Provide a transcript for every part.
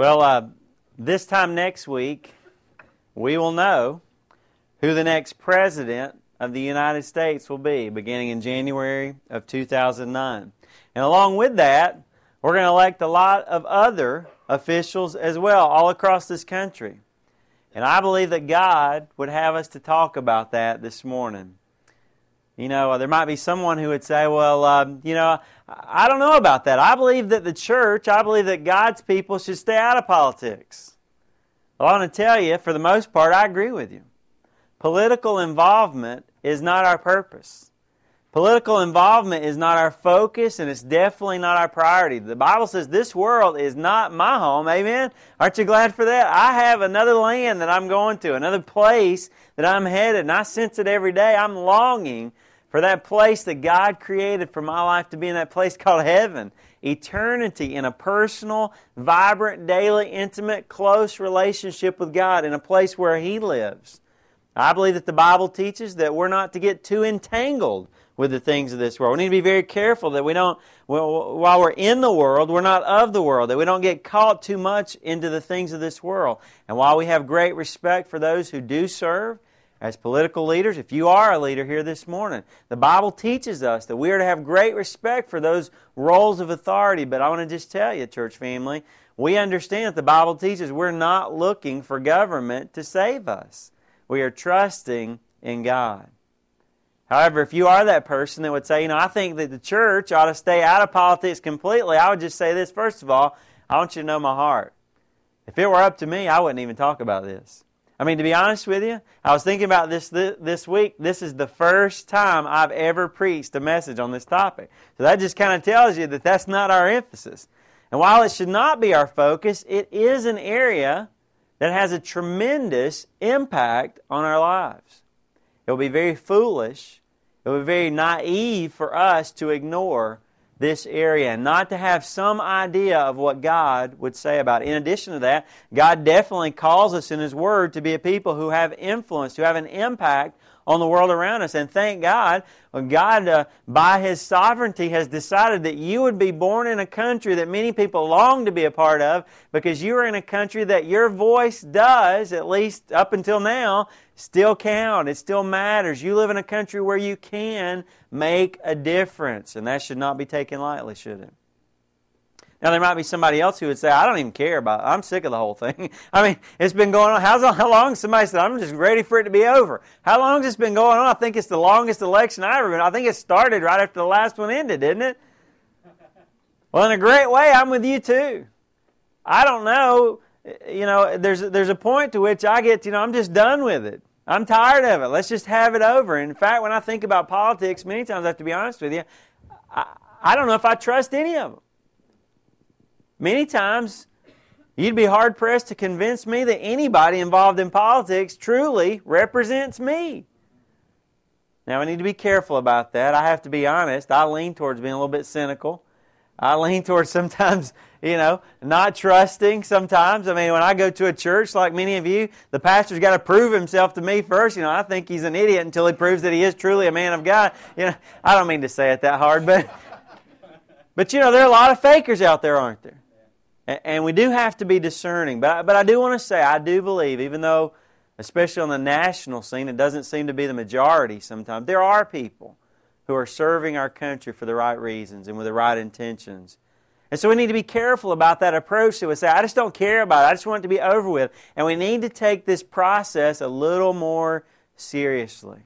Well, uh, this time next week, we will know who the next president of the United States will be, beginning in January of 2009. And along with that, we're going to elect a lot of other officials as well, all across this country. And I believe that God would have us to talk about that this morning. You know, there might be someone who would say, well, um, you know, I don't know about that. I believe that the church, I believe that God's people should stay out of politics. Well, I want to tell you, for the most part, I agree with you. Political involvement is not our purpose. Political involvement is not our focus, and it's definitely not our priority. The Bible says this world is not my home. Amen? Aren't you glad for that? I have another land that I'm going to, another place that I'm headed, and I sense it every day. I'm longing for that place that God created for my life to be in that place called heaven. Eternity in a personal, vibrant, daily, intimate, close relationship with God in a place where He lives. I believe that the Bible teaches that we're not to get too entangled with the things of this world. We need to be very careful that we don't, while we're in the world, we're not of the world, that we don't get caught too much into the things of this world. And while we have great respect for those who do serve, as political leaders, if you are a leader here this morning, the Bible teaches us that we are to have great respect for those roles of authority. But I want to just tell you, church family, we understand that the Bible teaches we're not looking for government to save us. We are trusting in God. However, if you are that person that would say, you know, I think that the church ought to stay out of politics completely, I would just say this first of all, I want you to know my heart. If it were up to me, I wouldn't even talk about this. I mean, to be honest with you, I was thinking about this this week. This is the first time I've ever preached a message on this topic. So that just kind of tells you that that's not our emphasis. And while it should not be our focus, it is an area that has a tremendous impact on our lives. It will be very foolish, it will be very naive for us to ignore this area and not to have some idea of what God would say about it. In addition to that, God definitely calls us in His Word to be a people who have influence, who have an impact on the world around us. And thank God, God, uh, by His sovereignty, has decided that you would be born in a country that many people long to be a part of because you are in a country that your voice does, at least up until now, still count. It still matters. You live in a country where you can make a difference, and that should not be taken lightly, should it? Now, there might be somebody else who would say, I don't even care about it. I'm sick of the whole thing. I mean, it's been going on. How's, how long? Somebody said, I'm just ready for it to be over. How long has this been going on? I think it's the longest election I ever been. I think it started right after the last one ended, didn't it? Well, in a great way, I'm with you too. I don't know. You know, there's, there's a point to which I get, you know, I'm just done with it. I'm tired of it. Let's just have it over. In fact, when I think about politics, many times I have to be honest with you, I, I don't know if I trust any of them. Many times, you'd be hard pressed to convince me that anybody involved in politics truly represents me. Now, I need to be careful about that. I have to be honest. I lean towards being a little bit cynical. I lean towards sometimes you know, not trusting sometimes. I mean, when I go to a church like many of you, the pastor's got to prove himself to me first. You know, I think he's an idiot until he proves that he is truly a man of God. You know, I don't mean to say it that hard, but but you know, there are a lot of fakers out there, aren't there? And we do have to be discerning. But but I do want to say I do believe, even though, especially on the national scene, it doesn't seem to be the majority. Sometimes there are people who are serving our country for the right reasons and with the right intentions. And so we need to be careful about that approach that we say, I just don't care about it. I just want it to be over with. And we need to take this process a little more seriously.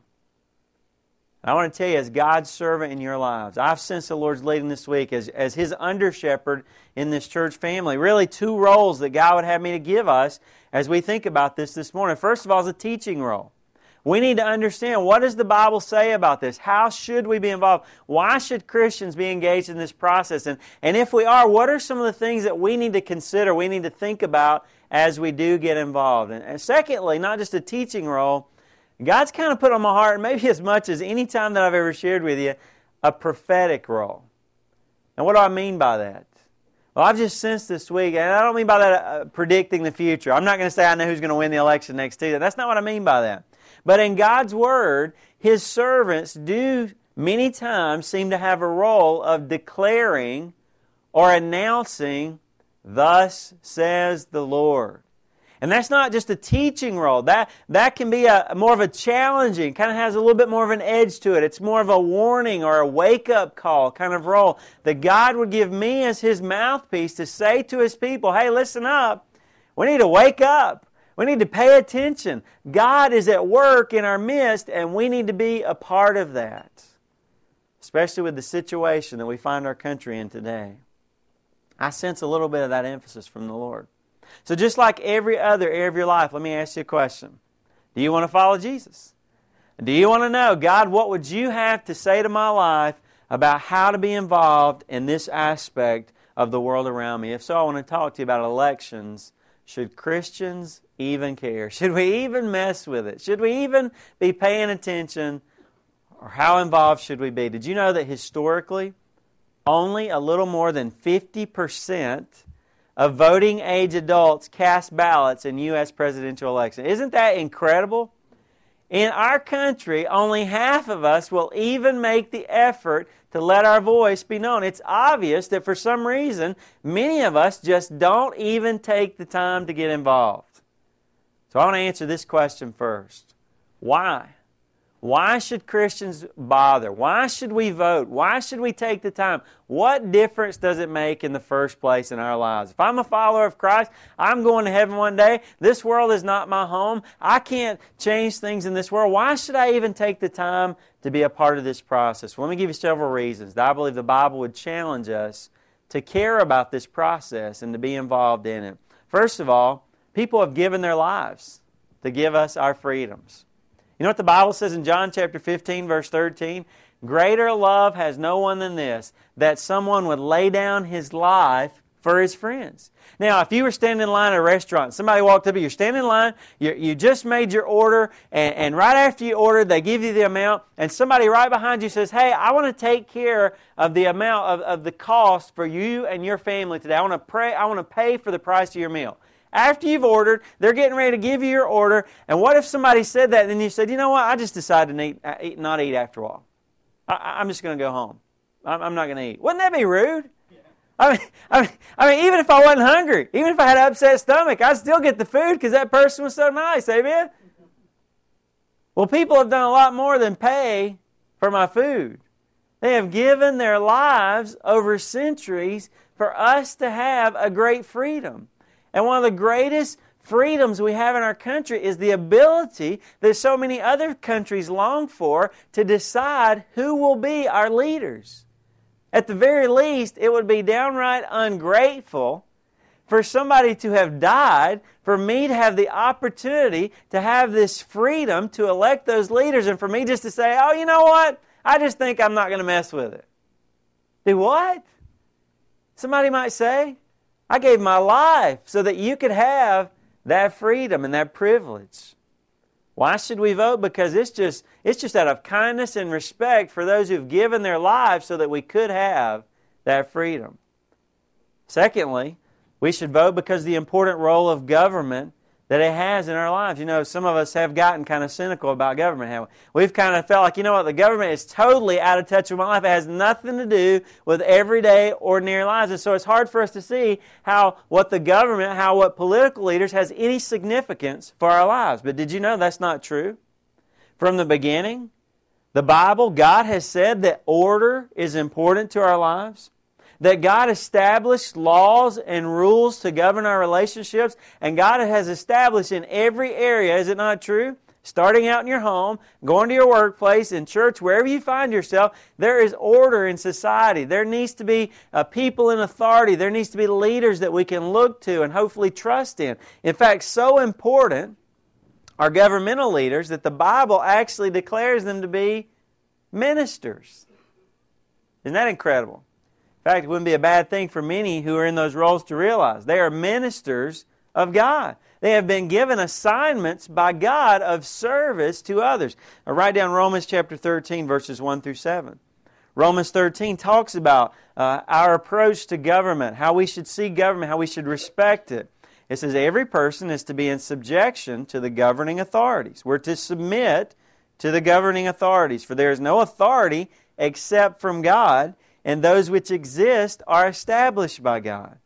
I want to tell you, as God's servant in your lives, I've sensed the Lord's leading this week as, as His under shepherd in this church family. Really, two roles that God would have me to give us as we think about this this morning. First of all, is a teaching role. We need to understand what does the Bible say about this? How should we be involved? Why should Christians be engaged in this process? And, and if we are, what are some of the things that we need to consider, we need to think about as we do get involved? And, and secondly, not just a teaching role, God's kind of put on my heart, maybe as much as any time that I've ever shared with you, a prophetic role. And what do I mean by that? Well, I've just sensed this week, and I don't mean by that uh, predicting the future. I'm not going to say I know who's going to win the election next Tuesday. That's not what I mean by that. But in God's Word, His servants do many times seem to have a role of declaring or announcing Thus says the Lord. And that's not just a teaching role. That, that can be a, more of a challenging, kind of has a little bit more of an edge to it. It's more of a warning or a wake up call kind of role that God would give me as His mouthpiece to say to His people, hey, listen up. We need to wake up. We need to pay attention. God is at work in our midst, and we need to be a part of that, especially with the situation that we find our country in today. I sense a little bit of that emphasis from the Lord. So, just like every other area of your life, let me ask you a question Do you want to follow Jesus? Do you want to know, God, what would you have to say to my life about how to be involved in this aspect of the world around me? If so, I want to talk to you about elections. Should Christians even care? Should we even mess with it? Should we even be paying attention? Or how involved should we be? Did you know that historically, only a little more than 50% of voting age adults cast ballots in U.S. presidential elections. Isn't that incredible? In our country, only half of us will even make the effort to let our voice be known. It's obvious that for some reason, many of us just don't even take the time to get involved. So I want to answer this question first. Why? Why should Christians bother? Why should we vote? Why should we take the time? What difference does it make in the first place in our lives? If I'm a follower of Christ, I'm going to heaven one day. This world is not my home. I can't change things in this world. Why should I even take the time to be a part of this process? Well, let me give you several reasons. that I believe the Bible would challenge us to care about this process and to be involved in it. First of all, people have given their lives to give us our freedoms. You know what the Bible says in John chapter 15, verse 13? Greater love has no one than this, that someone would lay down his life for his friends. Now, if you were standing in line at a restaurant, somebody walked up, you're standing in line, you, you just made your order, and, and right after you ordered, they give you the amount, and somebody right behind you says, Hey, I want to take care of the amount of, of the cost for you and your family today. I want to pray, I want to pay for the price of your meal after you've ordered, they're getting ready to give you your order. And what if somebody said that and then you said, you know what, I just decided to eat, uh, eat, not eat after all. I, am just going to go home. I'm, I'm not going to eat. Wouldn't that be rude? I mean, I mean, I mean, even if I wasn't hungry, even if I had an upset stomach, I'd still get the food because that person was so nice. Amen? Well, people have done a lot more than pay for my food. They have given their lives over centuries for us to have a great freedom. And one of the greatest freedoms we have in our country is the ability that so many other countries long for to decide who will be our leaders. At the very least, it would be downright ungrateful for somebody to have died, for me to have the opportunity to have this freedom to elect those leaders, and for me just to say, oh, you know what? I just think I'm not going to mess with it. Do what? Somebody might say. I gave my life so that you could have that freedom and that privilege. Why should we vote? Because it's just, it's just out of kindness and respect for those who've given their lives so that we could have that freedom. Secondly, we should vote because the important role of government that it has in our lives. You know, some of us have gotten kind of cynical about government, haven't we? We've kind of felt like, you know what, the government is totally out of touch with my life. It has nothing to do with everyday, ordinary lives. And so it's hard for us to see how what the government, how what political leaders has any significance for our lives. But did you know that's not true? From the beginning, the Bible, God has said that order is important to our lives that God established laws and rules to govern our relationships, and God has established in every area, is it not true? Starting out in your home, going to your workplace, in church, wherever you find yourself, there is order in society. There needs to be uh, people in authority. There needs to be leaders that we can look to and hopefully trust in. In fact, so important are governmental leaders that the Bible actually declares them to be ministers. Isn't that incredible? Fact, it wouldn't be a bad thing for many who are in those roles to realize they are ministers of God. They have been given assignments by God of service to others. Now, write down Romans chapter 13, verses 1 through 7. Romans 13 talks about uh, our approach to government, how we should see government, how we should respect it. It says every person is to be in subjection to the governing authorities. We're to submit to the governing authorities, for there is no authority except from God, and those which exist are established by God.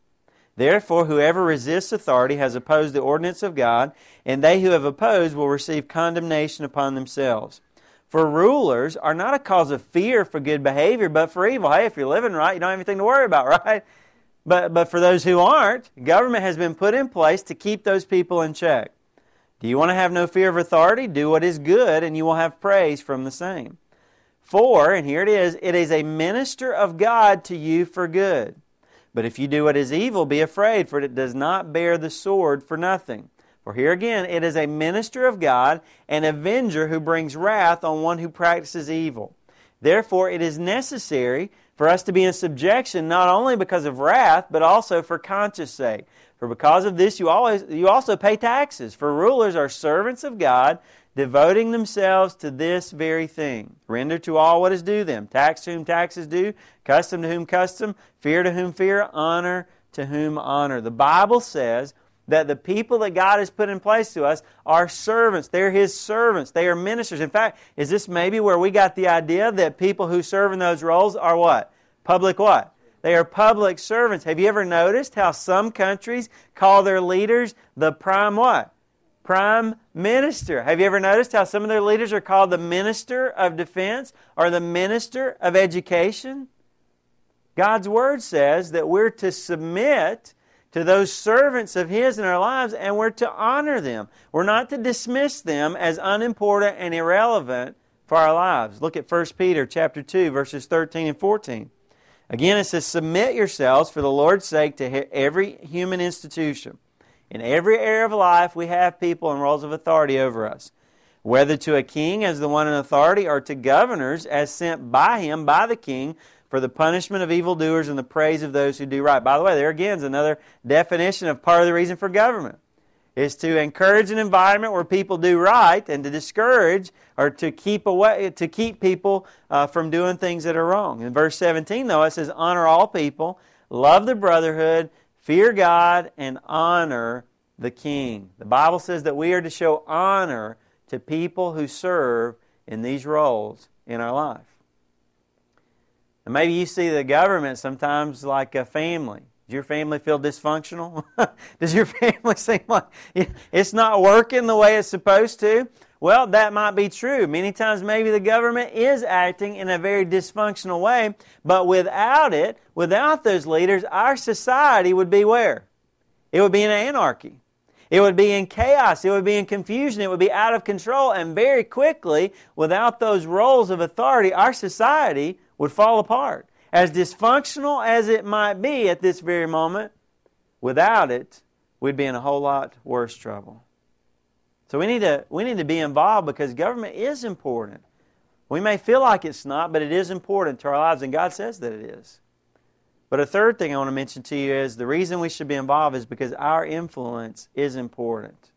Therefore, whoever resists authority has opposed the ordinance of God, and they who have opposed will receive condemnation upon themselves. For rulers are not a cause of fear for good behavior, but for evil. Hey, if you're living right, you don't have anything to worry about, right? But, but for those who aren't, government has been put in place to keep those people in check. Do you want to have no fear of authority? Do what is good, and you will have praise from the same. For, and here it is, it is a minister of God to you for good. But if you do what is evil, be afraid, for it does not bear the sword for nothing. For here again, it is a minister of God, an avenger who brings wrath on one who practices evil. Therefore, it is necessary for us to be in subjection not only because of wrath, but also for conscience sake. For because of this, you, always, you also pay taxes. For rulers are servants of God, devoting themselves to this very thing. Render to all what is due them tax to whom tax is due, custom to whom custom, fear to whom fear, honor to whom honor. The Bible says that the people that God has put in place to us are servants. They're His servants. They are ministers. In fact, is this maybe where we got the idea that people who serve in those roles are what? Public what? They are public servants. Have you ever noticed how some countries call their leaders the prime what? Prime minister. Have you ever noticed how some of their leaders are called the minister of defense or the minister of education? God's word says that we're to submit to those servants of His in our lives and we're to honor them. We're not to dismiss them as unimportant and irrelevant for our lives. Look at 1 Peter chapter 2 verses 13 and 14. Again it says submit yourselves for the Lord's sake to every human institution in every area of life, we have people in roles of authority over us. Whether to a king as the one in authority or to governors as sent by him, by the king, for the punishment of evildoers and the praise of those who do right. By the way, there again is another definition of part of the reason for government is to encourage an environment where people do right and to discourage or to keep away to keep people uh, from doing things that are wrong. In verse 17 though it says honor all people, love the brotherhood, Fear God and honor the king. The Bible says that we are to show honor to people who serve in these roles in our life. And maybe you see the government sometimes like a family. Does your family feel dysfunctional? Does your family seem like it's not working the way it's supposed to? Well, that might be true. Many times, maybe the government is acting in a very dysfunctional way, but without it, without those leaders, our society would be where? It would be in anarchy. It would be in chaos. It would be in confusion. It would be out of control. And very quickly, without those roles of authority, our society would fall apart. As dysfunctional as it might be at this very moment, without it, we'd be in a whole lot worse trouble. So we need to we need to be involved because government is important. We may feel like it's not, but it is important to our lives, and God says that it is. But a third thing I want to mention to you is the reason we should be involved is because our influence is important.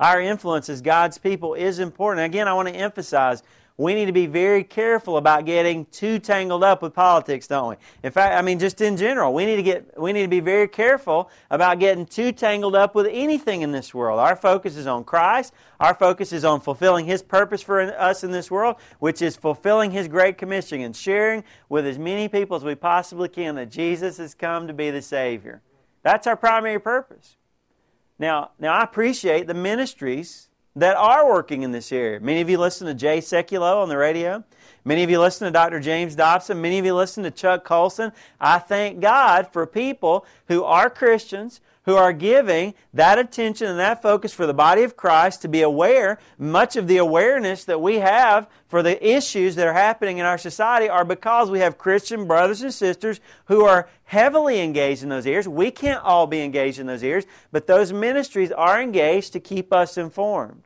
Our influence as God's people is important. Again, I want to emphasize we need to be very careful about getting too tangled up with politics, don't we? In fact, I mean, just in general, we need to get we need to be very careful about getting too tangled up with anything in this world. Our focus is on Christ. Our focus is on fulfilling His purpose for us in this world, which is fulfilling His great commission and sharing with as many people as we possibly can that Jesus has come to be the Savior. That's our primary purpose. Now, now I appreciate the ministries that are working in this area. Many of you listen to Jay Sekulow on the radio. Many of you listen to Dr. James Dobson. Many of you listen to Chuck Colson. I thank God for people who are Christians, who are giving that attention and that focus for the body of Christ to be aware. Much of the awareness that we have for the issues that are happening in our society are because we have Christian brothers and sisters who are heavily engaged in those areas. We can't all be engaged in those areas, but those ministries are engaged to keep us informed.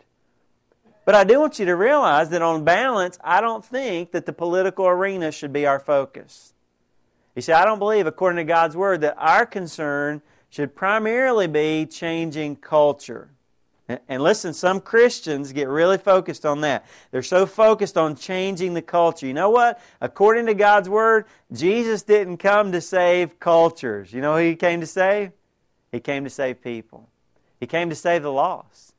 But I do want you to realize that on balance, I don't think that the political arena should be our focus. You see, I don't believe, according to God's Word, that our concern should primarily be changing culture. And listen, some Christians get really focused on that. They're so focused on changing the culture. You know what? According to God's Word, Jesus didn't come to save cultures. You know who He came to save? He came to save people. He came to save the lost.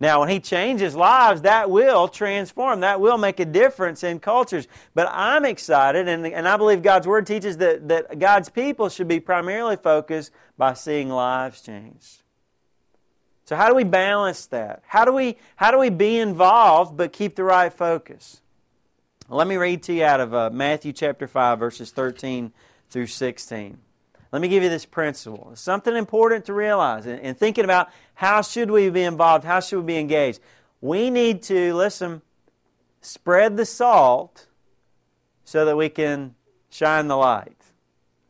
Now, when He changes lives, that will transform. That will make a difference in cultures. But I'm excited, and, and I believe God's Word teaches that, that God's people should be primarily focused by seeing lives changed. So, how do we balance that? How do we, how do we be involved but keep the right focus? Let me read to you out of uh, Matthew chapter 5, verses 13 through 16. Let me give you this principle. It's something important to realize in, in thinking about how should we be involved, how should we be engaged. We need to, listen, spread the salt so that we can shine the light.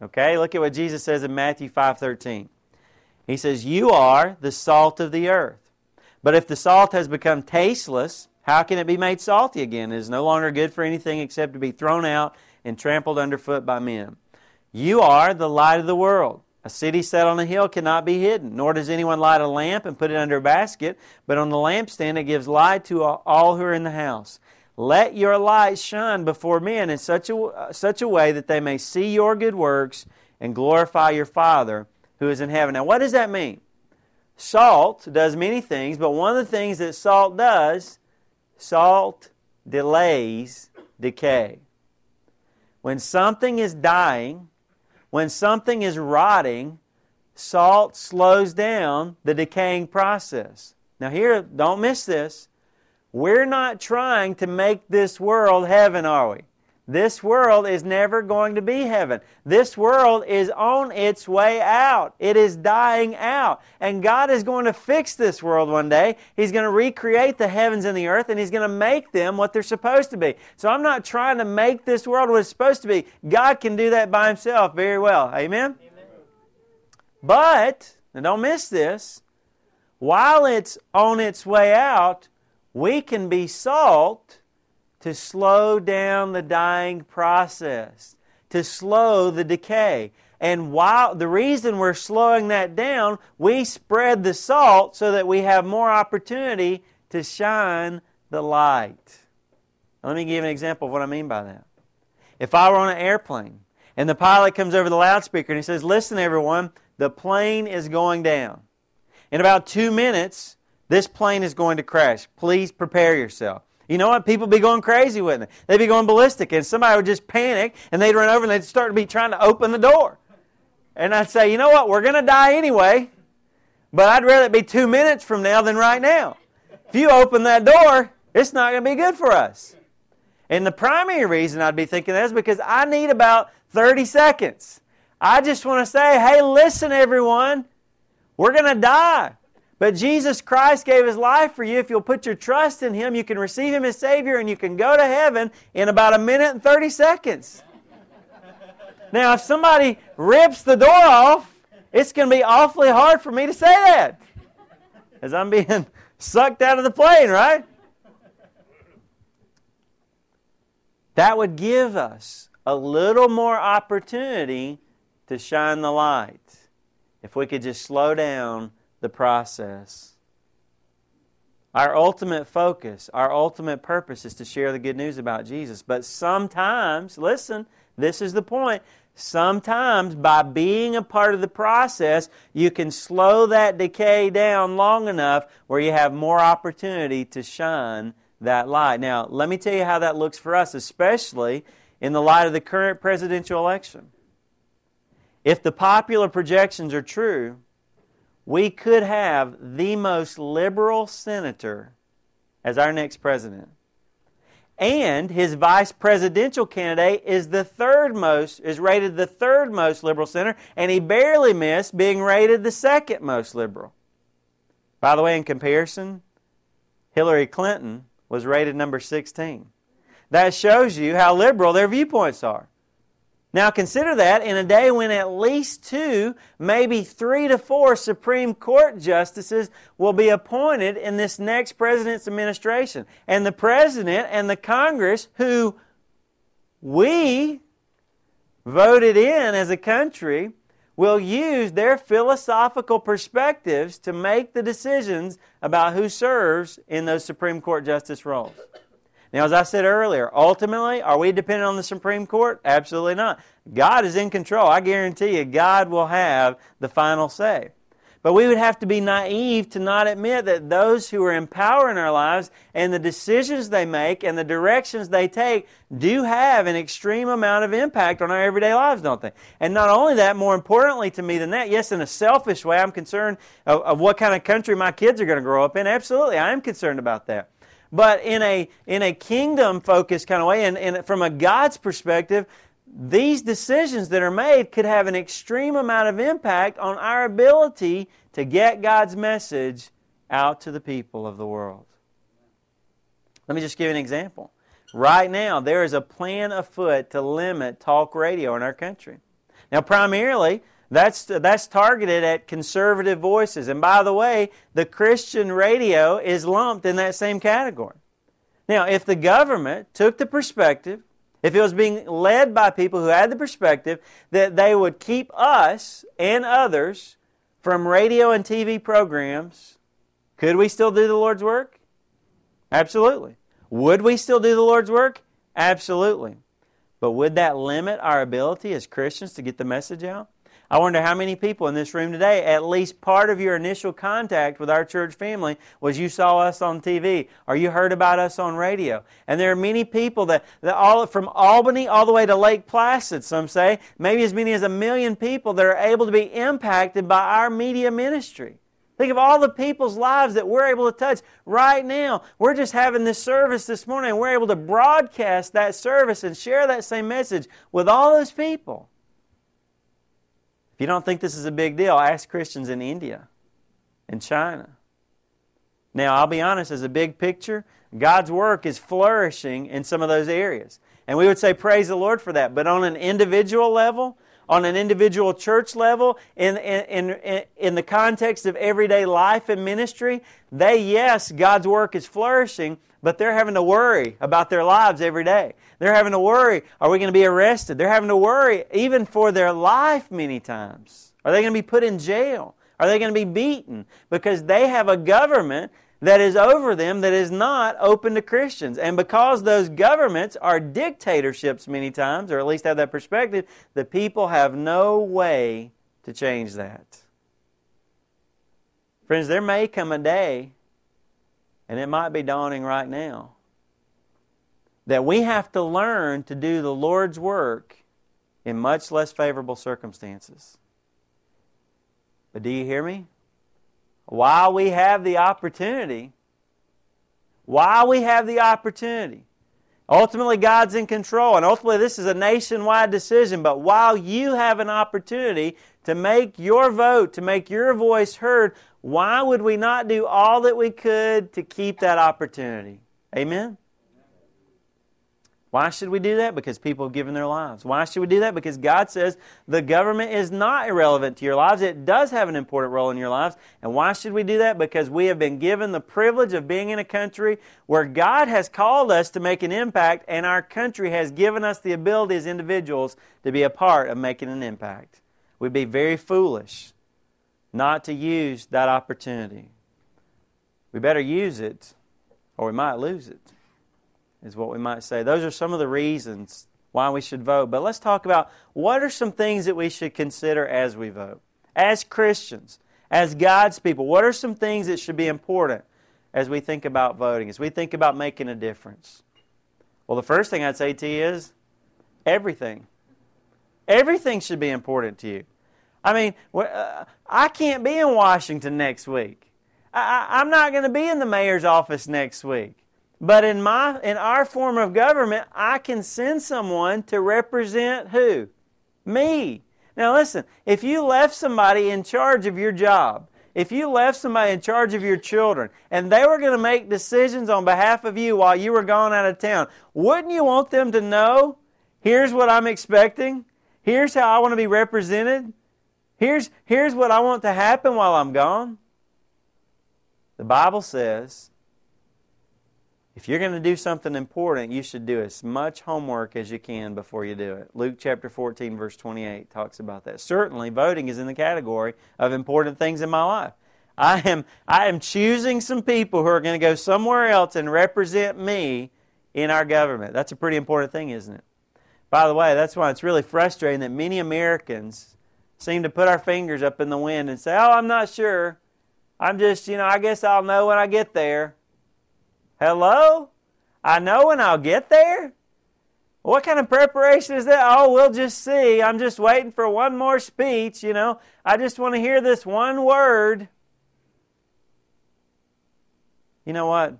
Okay? Look at what Jesus says in Matthew 5:13. He says, "You are the salt of the earth. But if the salt has become tasteless, how can it be made salty again? It is no longer good for anything except to be thrown out and trampled underfoot by men." You are the light of the world. A city set on a hill cannot be hidden, nor does anyone light a lamp and put it under a basket, but on the lampstand it gives light to all who are in the house. Let your light shine before men in such a, such a way that they may see your good works and glorify your Father who is in heaven. Now, what does that mean? Salt does many things, but one of the things that salt does, salt delays decay. When something is dying, when something is rotting, salt slows down the decaying process. Now, here, don't miss this. We're not trying to make this world heaven, are we? This world is never going to be heaven. This world is on its way out. It is dying out. And God is going to fix this world one day. He's going to recreate the heavens and the earth, and He's going to make them what they're supposed to be. So I'm not trying to make this world what it's supposed to be. God can do that by Himself very well. Amen? Amen. But, and don't miss this, while it's on its way out, we can be salt to slow down the dying process, to slow the decay. And while the reason we're slowing that down, we spread the salt so that we have more opportunity to shine the light. Let me give an example of what I mean by that. If I were on an airplane and the pilot comes over the loudspeaker and he says, Listen, everyone, the plane is going down. In about two minutes, this plane is going to crash. Please prepare yourself. You know what? People be going crazy with it. They'd be going ballistic, and somebody would just panic, and they'd run over and they'd start to be trying to open the door. And I'd say, you know what? We're going to die anyway, but I'd rather it be two minutes from now than right now. If you open that door, it's not going to be good for us. And the primary reason I'd be thinking that is because I need about 30 seconds. I just want to say, hey, listen, everyone, we're going to die. But Jesus Christ gave His life for you. If you'll put your trust in Him, you can receive Him as Savior and you can go to heaven in about a minute and 30 seconds. Now, if somebody rips the door off, it's going to be awfully hard for me to say that as I'm being sucked out of the plane, right? That would give us a little more opportunity to shine the light if we could just slow down the process. Our ultimate focus, our ultimate purpose is to share the good news about Jesus. But sometimes, listen, this is the point. Sometimes, by being a part of the process, you can slow that decay down long enough where you have more opportunity to shine that light. Now, let me tell you how that looks for us, especially in the light of the current presidential election. If the popular projections are true, we could have the most liberal senator as our next president. And his vice presidential candidate is the third most, is rated the third most liberal senator, and he barely missed being rated the second most liberal. By the way, in comparison, Hillary Clinton was rated number 16. That shows you how liberal their viewpoints are. Now consider that in a day when at least two, maybe three to four Supreme Court justices will be appointed in this next president's administration. And the president and the Congress, who we voted in as a country, will use their philosophical perspectives to make the decisions about who serves in those Supreme Court justice roles. Now, as I said earlier, ultimately, are we dependent on the Supreme Court? Absolutely not. God is in control. I guarantee you, God will have the final say. But we would have to be naive to not admit that those who are in power in our lives and the decisions they make and the directions they take do have an extreme amount of impact on our everyday lives, don't they? And not only that, more importantly to me than that, yes, in a selfish way, I'm concerned of, of what kind of country my kids are going to grow up in. Absolutely, I am concerned about that. But in a, in a kingdom focused kind of way, and, and from a God's perspective, these decisions that are made could have an extreme amount of impact on our ability to get God's message out to the people of the world. Let me just give you an example. Right now, there is a plan afoot to limit talk radio in our country. Now, primarily, that's, that's targeted at conservative voices. And by the way, the Christian radio is lumped in that same category. Now, if the government took the perspective if it was being led by people who had the perspective that they would keep us and others from radio and TV programs, could we still do the Lord's work? Absolutely. Would we still do the Lord's work? Absolutely. But would that limit our ability as Christians to get the message out? I wonder how many people in this room today, at least part of your initial contact with our church family was you saw us on TV or you heard about us on radio. And there are many people that, that all from Albany all the way to Lake Placid, some say, maybe as many as a million people that are able to be impacted by our media ministry. Think of all the people's lives that we're able to touch right now. We're just having this service this morning we're able to broadcast that service and share that same message with all those people. You don't think this is a big deal, ask Christians in India, in China. Now, I'll be honest, as a big picture, God's work is flourishing in some of those areas. And we would say, praise the Lord for that. But on an individual level, on an individual church level, in, in, in, in the context of everyday life and ministry, they, yes, God's work is flourishing, but they're having to worry about their lives every day. They're having to worry, are we going to be arrested? They're having to worry even for their life many times. Are they going to be put in jail? Are they going to be beaten? Because they have a government that is over them that is not open to Christians. And because those governments are dictatorships many times, or at least have that perspective, the people have no way to change that. Friends, there may come a day and it might be dawning right now, that we have to learn to do the Lord's work in much less favorable circumstances. But do you hear me? While we have the opportunity, while we have the opportunity, ultimately God's in control, and ultimately this is a nationwide decision, but while you have an opportunity to make your vote, to make your voice heard, why would we not do all that we could to keep that opportunity? Amen? Why should we do that? Because people have given their lives. Why should we do that? Because God says the government is not irrelevant to your lives. It does have an important role in your lives. And why should we do that? Because we have been given the privilege of being in a country where God has called us to make an impact, and our country has given us the ability as individuals to be a part of making an impact. We'd be very foolish not to use that opportunity. We better use it or we might lose it, is what we might say. Those are some of the reasons why we should vote. But let's talk about what are some things that we should consider as we vote. As Christians, as God's people, what are some things that should be important as we think about voting, as we think about making a difference? Well, the first thing I'd say to you is everything. Everything should be important to you. I mean, uh, I can't be in Washington next week. I, am not going to be in the mayor's office next week. But in my in our form of government, I can send someone to represent who? Me. Now listen, if you left somebody in charge of your job, if you left somebody in charge of your children, and they were going to make decisions on behalf of you while you were gone out of town, wouldn't you want them to know, here's what I'm expecting? Here's how I want to be represented? Here's, here's what I want to happen while I'm gone. The Bible says if you're going to do something important, you should do as much homework as you can before you do it. Luke chapter 14, verse 28 talks about that. Certainly, voting is in the category of important things in my life. I am, I am choosing some people who are going to go somewhere else and represent me in our government. That's a pretty important thing, isn't it? By the way, that's why it's really frustrating that many Americans seem to put our fingers up in the wind and say, Oh, I'm not sure. I'm just, you know, I guess I'll know when I get there. Hello? I know when I'll get there? What kind of preparation is that? Oh, we'll just see. I'm just waiting for one more speech, you know. I just want to hear this one word. You know what?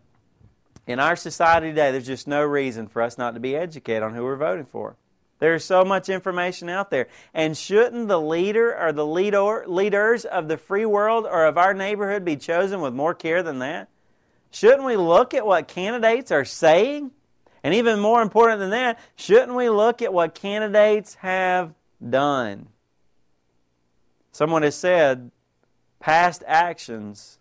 In our society today, there's just no reason for us not to be educated on who we're voting for. There's so much information out there. And shouldn't the leader or the leader, leaders of the free world or of our neighborhood be chosen with more care than that? Shouldn't we look at what candidates are saying? And even more important than that, shouldn't we look at what candidates have done? Someone has said past actions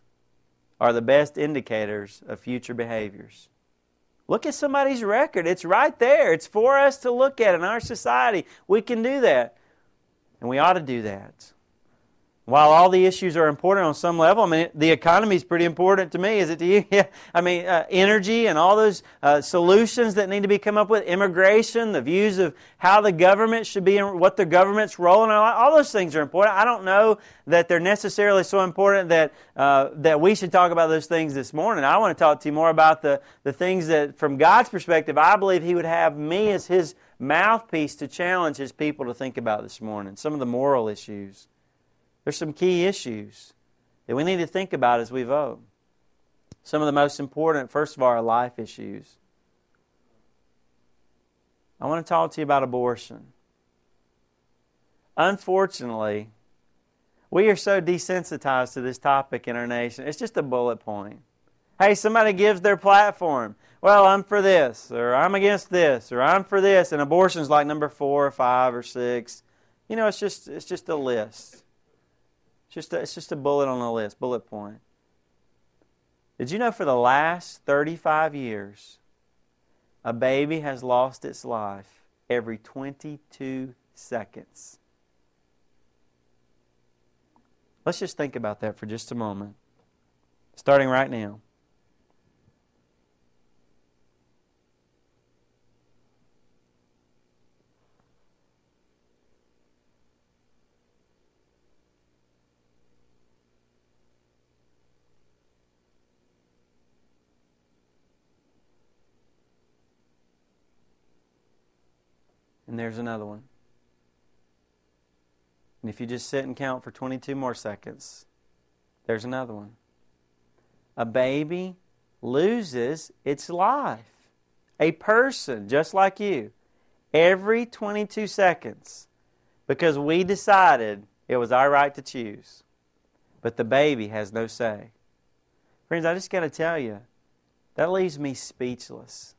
are the best indicators of future behaviors. Look at somebody's record. It's right there. It's for us to look at in our society. We can do that. And we ought to do that. While all the issues are important on some level, I mean, the economy is pretty important to me. Is it to you? Yeah. I mean, uh, energy and all those uh, solutions that need to be come up with, immigration, the views of how the government should be, and what the government's role in life. All those things are important. I don't know that they're necessarily so important that uh, that we should talk about those things this morning. I want to talk to you more about the the things that, from God's perspective, I believe He would have me as His mouthpiece to challenge His people to think about this morning. Some of the moral issues. There's some key issues that we need to think about as we vote. Some of the most important, first of all, are life issues. I want to talk to you about abortion. Unfortunately, we are so desensitized to this topic in our nation. It's just a bullet point. Hey, somebody gives their platform. Well, I'm for this, or I'm against this, or I'm for this, and abortion's like number four or five or six. You know, it's just it's just a list. It's just a, it's just a bullet on the list, bullet point. Did you know for the last 35 years, a baby has lost its life every 22 seconds? Let's just think about that for just a moment, starting right now. There's another one. And if you just sit and count for 22 more seconds, there's another one. A baby loses its life. A person, just like you, every 22 seconds because we decided it was our right to choose. But the baby has no say. Friends, I just got to tell you, that leaves me speechless.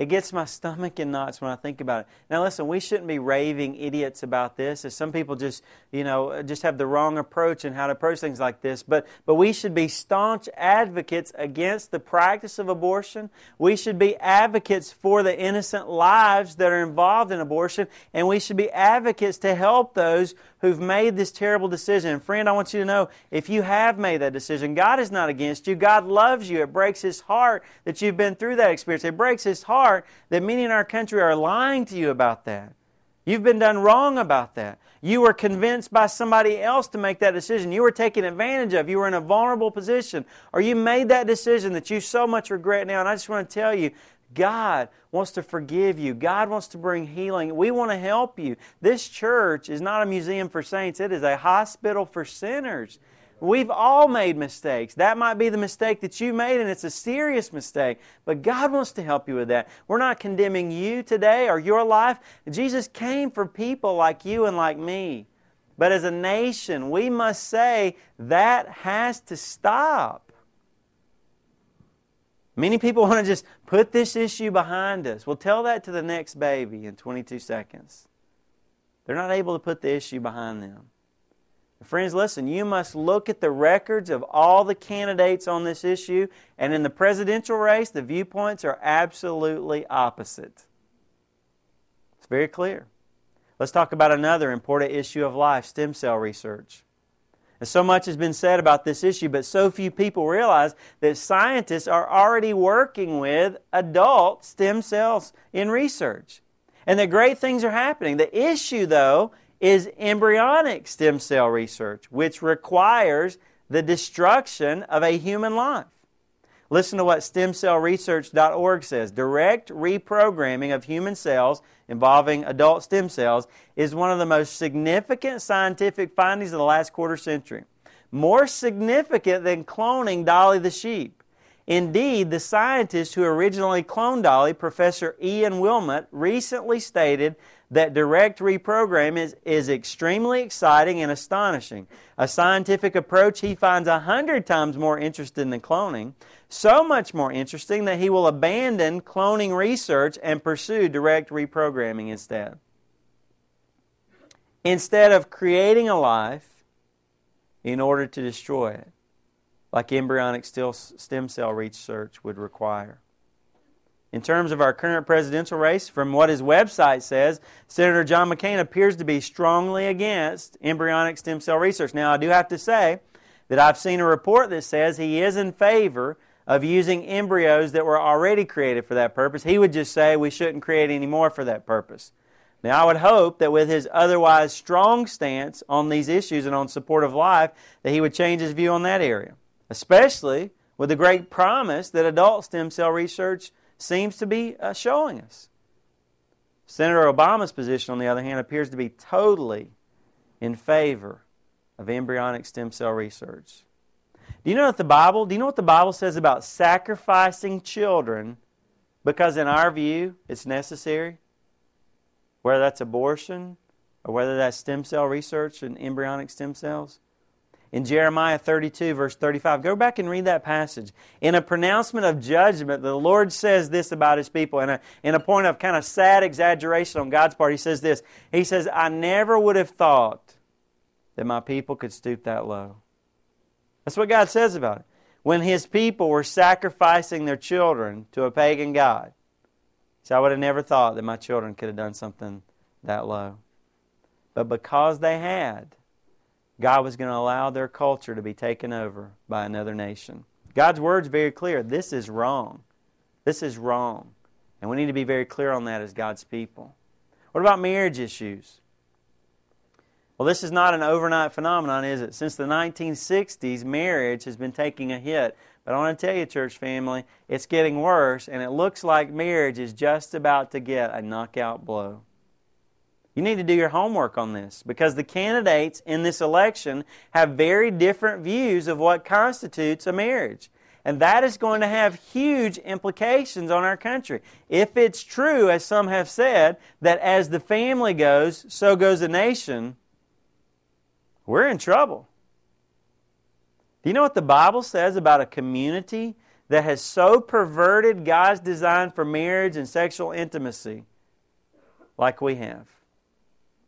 It gets my stomach in knots when I think about it. Now, listen, we shouldn't be raving idiots about this, as some people just, you know, just have the wrong approach in how to approach things like this. But, but we should be staunch advocates against the practice of abortion. We should be advocates for the innocent lives that are involved in abortion, and we should be advocates to help those who've made this terrible decision. And friend, I want you to know if you have made that decision, God is not against you. God loves you. It breaks His heart that you've been through that experience. It breaks His heart that many in our country are lying to you about that. You've been done wrong about that. You were convinced by somebody else to make that decision. You were taken advantage of. You were in a vulnerable position. Or you made that decision that you so much regret now. And I just want to tell you God wants to forgive you. God wants to bring healing. We want to help you. This church is not a museum for saints, it is a hospital for sinners. We've all made mistakes. That might be the mistake that you made, and it's a serious mistake. But God wants to help you with that. We're not condemning you today or your life. Jesus came for people like you and like me. But as a nation, we must say that has to stop. Many people want to just put this issue behind us. Well, tell that to the next baby in 22 seconds. They're not able to put the issue behind them. Friends, listen, you must look at the records of all the candidates on this issue, and in the presidential race, the viewpoints are absolutely opposite. It's very clear. Let's talk about another important issue of life stem cell research. And so much has been said about this issue, but so few people realize that scientists are already working with adult stem cells in research. And that great things are happening. The issue, though, is embryonic stem cell research, which requires the destruction of a human life. Listen to what stemcellresearch.org says. Direct reprogramming of human cells involving adult stem cells is one of the most significant scientific findings of the last quarter century. More significant than cloning Dolly the sheep. Indeed, the scientist who originally cloned Dolly, Professor Ian Wilmut, recently stated that direct reprogramming is, is extremely exciting and astonishing. A scientific approach he finds a hundred times more interesting than cloning, so much more interesting that he will abandon cloning research and pursue direct reprogramming instead. Instead of creating a life in order to destroy it, like embryonic stem cell research would require. In terms of our current presidential race, from what his website says, Senator John McCain appears to be strongly against embryonic stem cell research. Now, I do have to say that I've seen a report that says he is in favor of using embryos that were already created for that purpose. He would just say we shouldn't create any more for that purpose. Now, I would hope that with his otherwise strong stance on these issues and on support of life, that he would change his view on that area, especially with the great promise that adult stem cell research seems to be uh, showing us. Senator Obama's position, on the other hand, appears to be totally in favor of embryonic stem cell research. Do you know what the Bible? Do you know what the Bible says about sacrificing children because in our view it's necessary? Whether that's abortion or whether that's stem cell research and embryonic stem cells in Jeremiah 32, verse 35. Go back and read that passage. In a pronouncement of judgment, the Lord says this about His people. In a, in a point of kind of sad exaggeration on God's part, He says this He says, I never would have thought that my people could stoop that low. That's what God says about it. When His people were sacrificing their children to a pagan God, so I would have never thought that my children could have done something that low. But because they had, God was going to allow their culture to be taken over by another nation. God's word's very clear. This is wrong. This is wrong. And we need to be very clear on that as God's people. What about marriage issues? Well, this is not an overnight phenomenon, is it? Since the 1960s, marriage has been taking a hit. But I want to tell you, church family, it's getting worse, and it looks like marriage is just about to get a knockout blow. You need to do your homework on this because the candidates in this election have very different views of what constitutes a marriage. And that is going to have huge implications on our country. If it's true, as some have said, that as the family goes, so goes the nation, we're in trouble. Do you know what the Bible says about a community that has so perverted God's design for marriage and sexual intimacy like we have?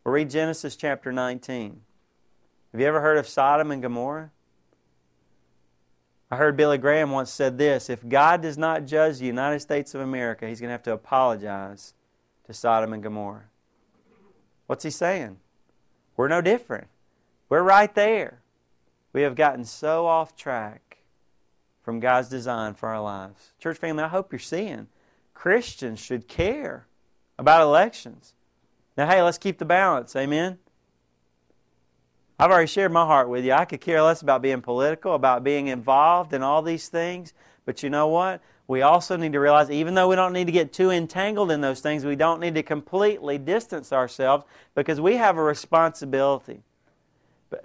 We'll read Genesis chapter 19. Have you ever heard of Sodom and Gomorrah? I heard Billy Graham once said this if God does not judge the United States of America, he's going to have to apologize to Sodom and Gomorrah. What's he saying? We're no different. We're right there. We have gotten so off track from God's design for our lives. Church family, I hope you're seeing Christians should care about elections. Now, hey, let's keep the balance. Amen? I've already shared my heart with you. I could care less about being political, about being involved in all these things. But you know what? We also need to realize, even though we don't need to get too entangled in those things, we don't need to completely distance ourselves because we have a responsibility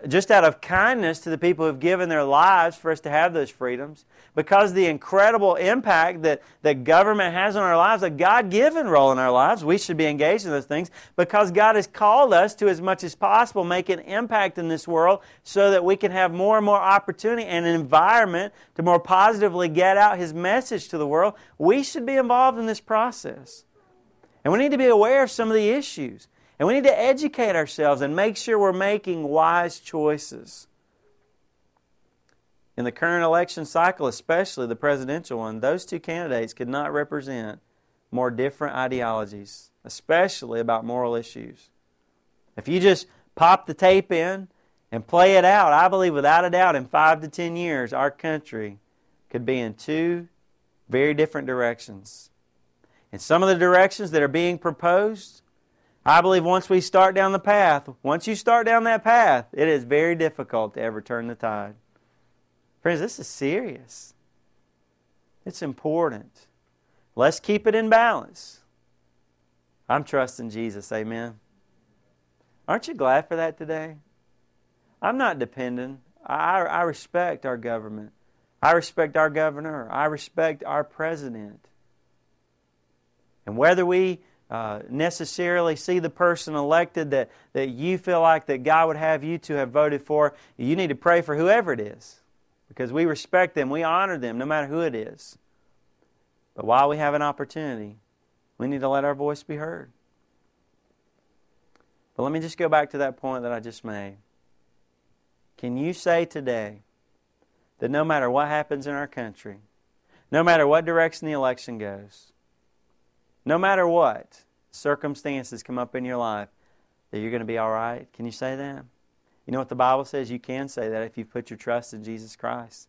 just out of kindness to the people who have given their lives for us to have those freedoms, because the incredible impact that, that government has on our lives, a God given role in our lives, we should be engaged in those things, because God has called us to, as much as possible, make an impact in this world so that we can have more and more opportunity and an environment to more positively get out His message to the world. We should be involved in this process. And we need to be aware of some of the issues. And we need to educate ourselves and make sure we're making wise choices. In the current election cycle, especially the presidential one, those two candidates could not represent more different ideologies, especially about moral issues. If you just pop the tape in and play it out, I believe without a doubt in five to ten years, our country could be in two very different directions. And some of the directions that are being proposed I believe once we start down the path, once you start down that path, it is very difficult to ever turn the tide. Friends, this is serious. It's important. Let's keep it in balance. I'm trusting Jesus. Amen. Aren't you glad for that today? I'm not dependent. I, I respect our government. I respect our governor. I respect our president. And whether we uh, necessarily see the person elected that, that you feel like that God would have you to have voted for, you need to pray for whoever it is. Because we respect them, we honor them, no matter who it is. But while we have an opportunity, we need to let our voice be heard. But let me just go back to that point that I just made. Can you say today that no matter what happens in our country, no matter what direction the election goes, no matter what circumstances come up in your life, that you're going to be all right? Can you say that? You know what the Bible says? You can say that if you put your trust in Jesus Christ.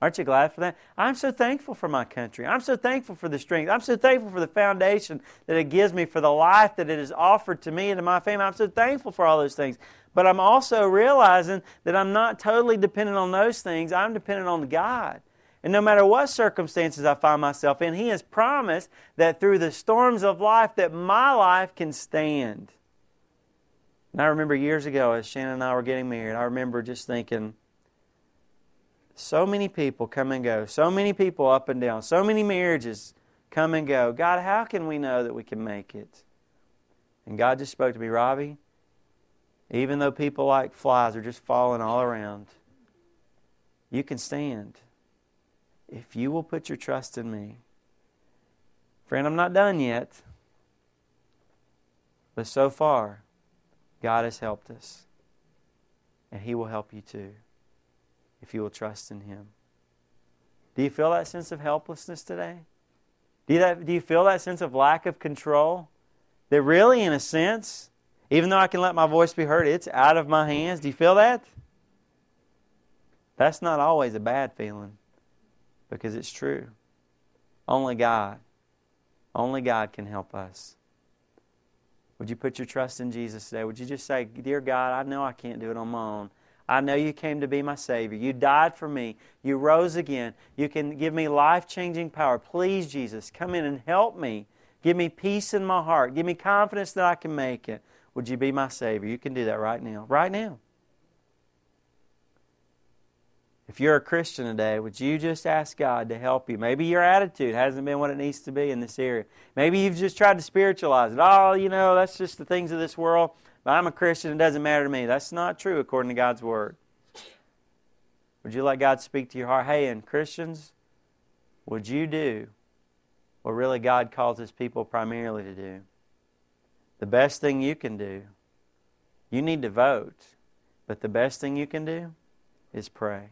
Aren't you glad for that? I'm so thankful for my country. I'm so thankful for the strength. I'm so thankful for the foundation that it gives me, for the life that it has offered to me and to my family. I'm so thankful for all those things. But I'm also realizing that I'm not totally dependent on those things. I'm dependent on God. And no matter what circumstances I find myself in, He has promised that through the storms of life that my life can stand. And I remember years ago as Shannon and I were getting married, I remember just thinking, so many people come and go, so many people up and down, so many marriages come and go. God, how can we know that we can make it? And God just spoke to me, Robbie, even though people like flies are just falling all around, you can stand if you will put your trust in me. Friend, I'm not done yet. But so far, God has helped us. And He will help you too if you will trust in Him. Do you feel that sense of helplessness today? Do you, do you feel that sense of lack of control? That really, in a sense, even though I can let my voice be heard, it's out of my hands. Do you feel that? That's not always a bad feeling because it's true. Only God, only God can help us. Would you put your trust in Jesus today? Would you just say, Dear God, I know I can't do it on my own. I know you came to be my Savior. You died for me. You rose again. You can give me life changing power. Please, Jesus, come in and help me. Give me peace in my heart. Give me confidence that I can make it. Would you be my Savior? You can do that right now. Right now. If you're a Christian today, would you just ask God to help you? Maybe your attitude hasn't been what it needs to be in this area. Maybe you've just tried to spiritualize it. Oh, you know, that's just the things of this world. But I'm a Christian, it doesn't matter to me. That's not true according to God's Word. Would you let God speak to your heart? Hey, and Christians, would you do what really God calls His people primarily to do? The best thing you can do, you need to vote, but the best thing you can do is pray.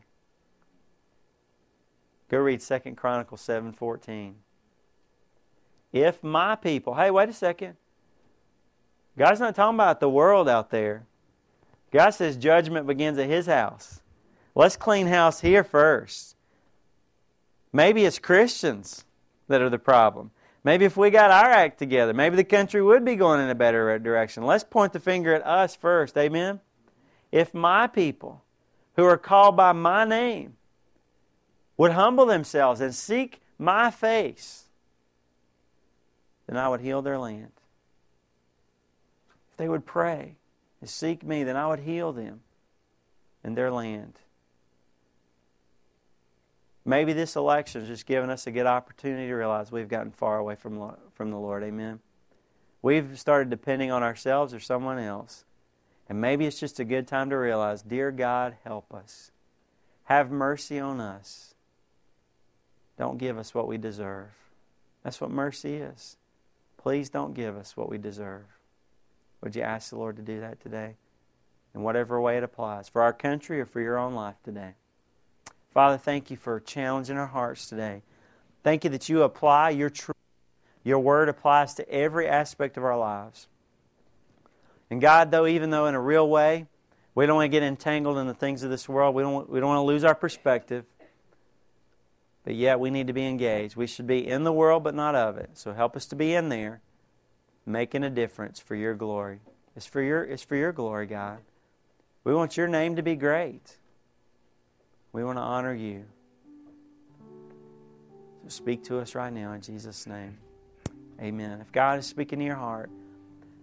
Go read 2 Chronicles 7:14. If my people, hey, wait a second. God's not talking about the world out there. God says judgment begins at his house. Let's clean house here first. Maybe it's Christians that are the problem. Maybe if we got our act together, maybe the country would be going in a better direction. Let's point the finger at us first. Amen? If my people, who are called by my name, would humble themselves and seek my face, then I would heal their land. If they would pray and seek me, then I would heal them and their land. Maybe this election has just given us a good opportunity to realize we've gotten far away from, from the Lord. Amen. We've started depending on ourselves or someone else. And maybe it's just a good time to realize, Dear God, help us. Have mercy on us. Don't give us what we deserve. That's what mercy is. Please don't give us what we deserve. Would you ask the Lord to do that today? In whatever way it applies, for our country or for your own life today. Father, thank you for challenging our hearts today. Thank you that you apply your truth. Your word applies to every aspect of our lives. And God, though, even though in a real way, we don't want to get entangled in the things of this world, we don't, we don't want to lose our perspective. But yet we need to be engaged. We should be in the world, but not of it. So help us to be in there. making a difference for your glory. It's for your, it's for your glory, God. We want your name to be great. We want to honor you. So speak to us right now in Jesus' name. Amen. If God is speaking to your heart,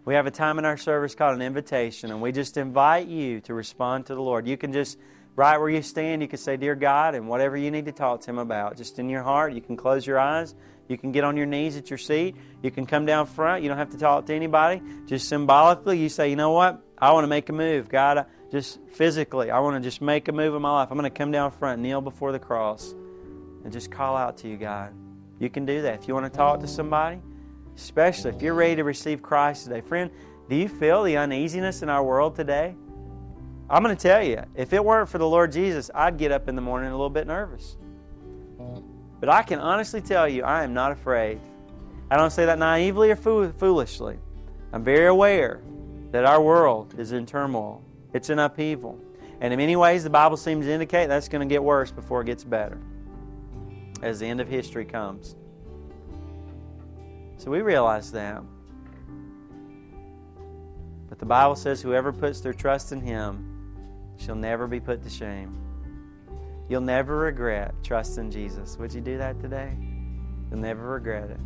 we have a time in our service called an invitation, and we just invite you to respond to the Lord. You can just, right where you stand, you can say, Dear God, and whatever you need to talk to Him about, just in your heart, you can close your eyes. You can get on your knees at your seat. You can come down front. You don't have to talk to anybody. Just symbolically, you say, You know what? I want to make a move. God, just physically, I want to just make a move in my life. I'm going to come down front, kneel before the cross, and just call out to you, God. You can do that. If you want to talk to somebody, especially if you're ready to receive Christ today. Friend, do you feel the uneasiness in our world today? I'm going to tell you, if it weren't for the Lord Jesus, I'd get up in the morning a little bit nervous. But I can honestly tell you, I am not afraid. I don't say that naively or foolishly. I'm very aware that our world is in turmoil, it's in upheaval. And in many ways, the Bible seems to indicate that's going to get worse before it gets better as the end of history comes. So we realize that. But the Bible says whoever puts their trust in Him shall never be put to shame. You'll never regret trusting Jesus. Would you do that today? You'll never regret it.